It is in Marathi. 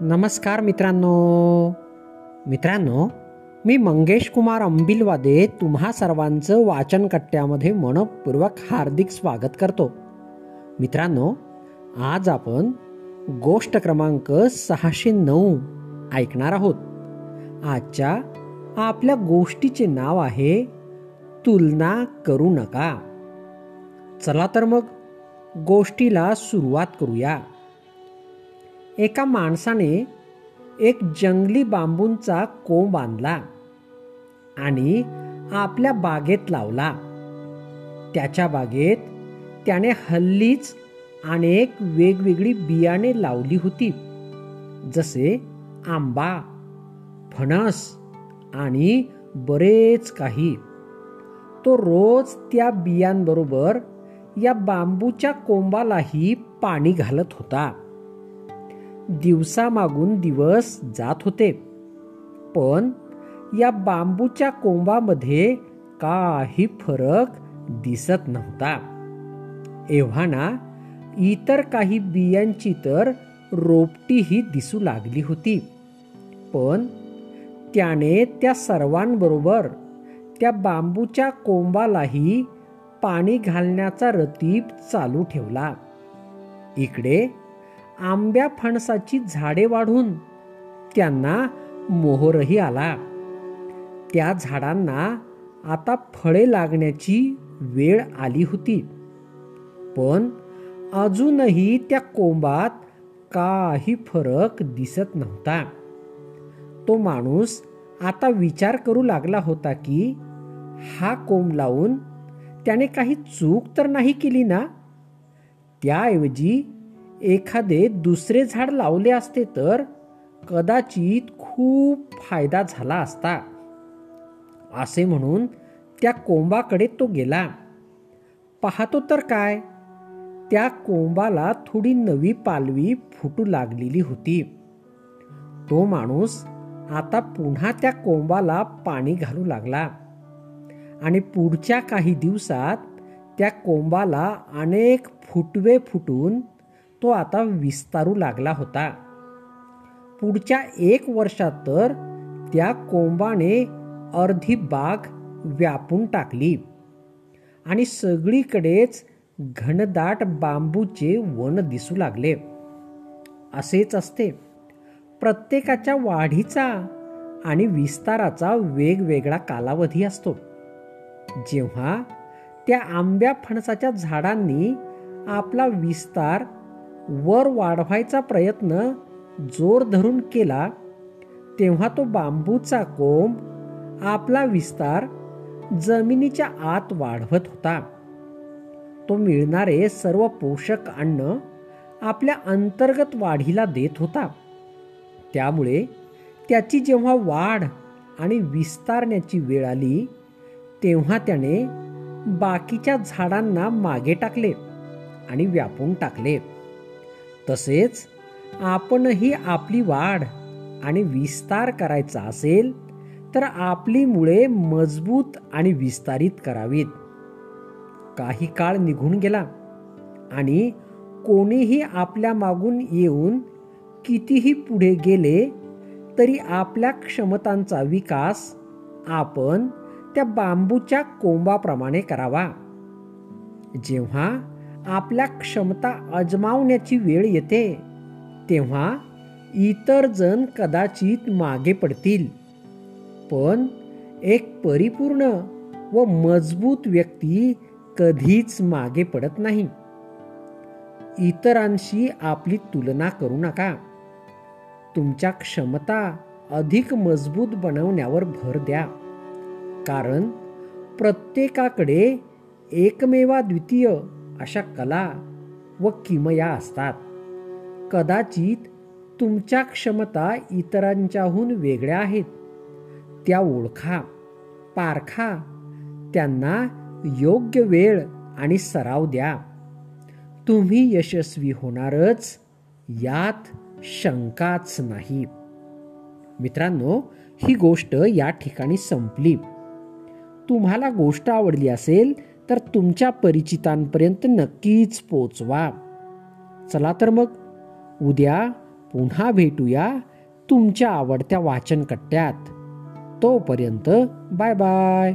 नमस्कार मित्रांनो. मित्रांनो मी मंगेश कुमार अंबिलवादे तुम्हा सर्वांचं वाचन कट्ट्यामध्ये मनपूर्वक हार्दिक स्वागत करतो. मित्रांनो आज आपण गोष्ट क्रमांक सहाशे नऊ ऐकणार आहोत. आजच्या आपल्या गोष्टीचे नाव आहे तुलना करू नका. चला तर मग गोष्टीला सुरुवात करूया. एका माणसाने एक जंगली बांबूंचा कोंब बांधला आणि आपल्या बागेत लावला. त्याच्या बागेत त्याने हल्लीच अनेक वेगवेगळी बियाणे लावली होती जसे आंबा फणस आणि बरेच काही. तो रोज त्या बियांबरोबर या बांबूच्या कोंबालाही पाणी घालत होता. दिवसामागून दिवस जात होते. पण या बांबूच्या कोंबामध्ये काही फरक दिसत नव्हता. एव्हाना इतर काही बियांची तर रोपटीही दिसू लागली होती. पण त्याने त्या सर्वांबरोबर त्या बांबूच्या कोंबालाही पाणी घालण्याचा रतीब चालू ठेवला. इकडे आंब्या फणसाची झाडे वाढून त्यांना मोहरही आला. त्या झाडांना आता फळे लागण्याची वेळ आली होती. पण अजूनही त्या कोंबात काही फरक दिसत नव्हता. तो माणूस आता विचार करू लागला होता की हा कोंब लावून त्याने काही चूक तर नाही केली ना? त्याऐवजी एखादे दुसरे झाड लावले असते तर कदाचित खूप फायदा झाला असता. असे म्हणून त्या कोंबाकडे तो गेला. पाहतो तर काय? त्या कोंबाला थोडी नवी पालवी फुटू लागलेली होती. तो माणूस आता पुन्हा त्या कोंबाला पाणी घालू लागला. आणि पुढच्या काही दिवसात त्या कोंबाला अनेक फुटवे फुटून तो आता विस्तारू लागला होता. पुढच्या एक वर्षात तर त्या कोंबाने अर्धी बाग व्यापून टाकली आणि सगळीकडेच घनदाट बांबूचे वन दिसू लागले. असेच असते. प्रत्येकाच्या वाढीचा आणि विस्ताराचा वेगवेगळा कालावधी असतो. जेव्हा त्या आंब्या फणसाच्या झाडांनी आपला विस्तार वर वाढवायचा प्रयत्न जोर धरून केला तेव्हा तो बांबूचा कोंब आपला विस्तार जमिनीच्या आत वाढवत होता. तो मिळणारे सर्व पोषक अन्न आपल्या अंतर्गत वाढीला देत होता. त्यामुळे त्याची जेव्हा वाढ आणि विस्तारण्याची वेळ आली तेव्हा त्याने बाकीच्या झाडांना मागे टाकले आणि व्यापून टाकले. तसेच आपणही आपली वाढ आणि विस्तार करायचा असेल तर आपली मुळे मजबूत आणि विस्तारित करावीत. काही काळ निघून गेला आणि कोणीही आपल्या मागून येऊन कितीही पुढे गेले तरी आपल्या क्षमतांचा विकास आपण त्या बांबूच्या कोंबाप्रमाणे करावा. जेव्हा आपल्या क्षमता अजमावण्याची वेळ येते तेव्हा इतर जण कदाचित मागे पडतील. पण एक परिपूर्ण व मजबूत व्यक्ती कधीच मागे पडत नाही. इतरांशी आपली तुलना करू नका. तुमच्या क्षमता अधिक मजबूत बनवण्यावर भर द्या. कारण प्रत्येकाकडे एकमेवा द्वितीय अशा कला व किमया असतात. कदाचित तुमच्या क्षमता इतरांच्याहून वेगळ्या आहेत. त्या ओळखा पारखा त्यांना योग्य वेळ आणि सराव द्या. तुम्ही यशस्वी होणारच यात शंकाच नाही. मित्रांनो ही गोष्ट या ठिकाणी संपली. तुम्हाला गोष्ट आवडली असेल तर तुमच्या परिचितांपर्यंत नक्कीच पोचवा. चला तर मग उद्या पुन्हा भेटूया तुमच्या आवडत्या वाचनकट्ट्यात. तोपर्यंत बाय बाय.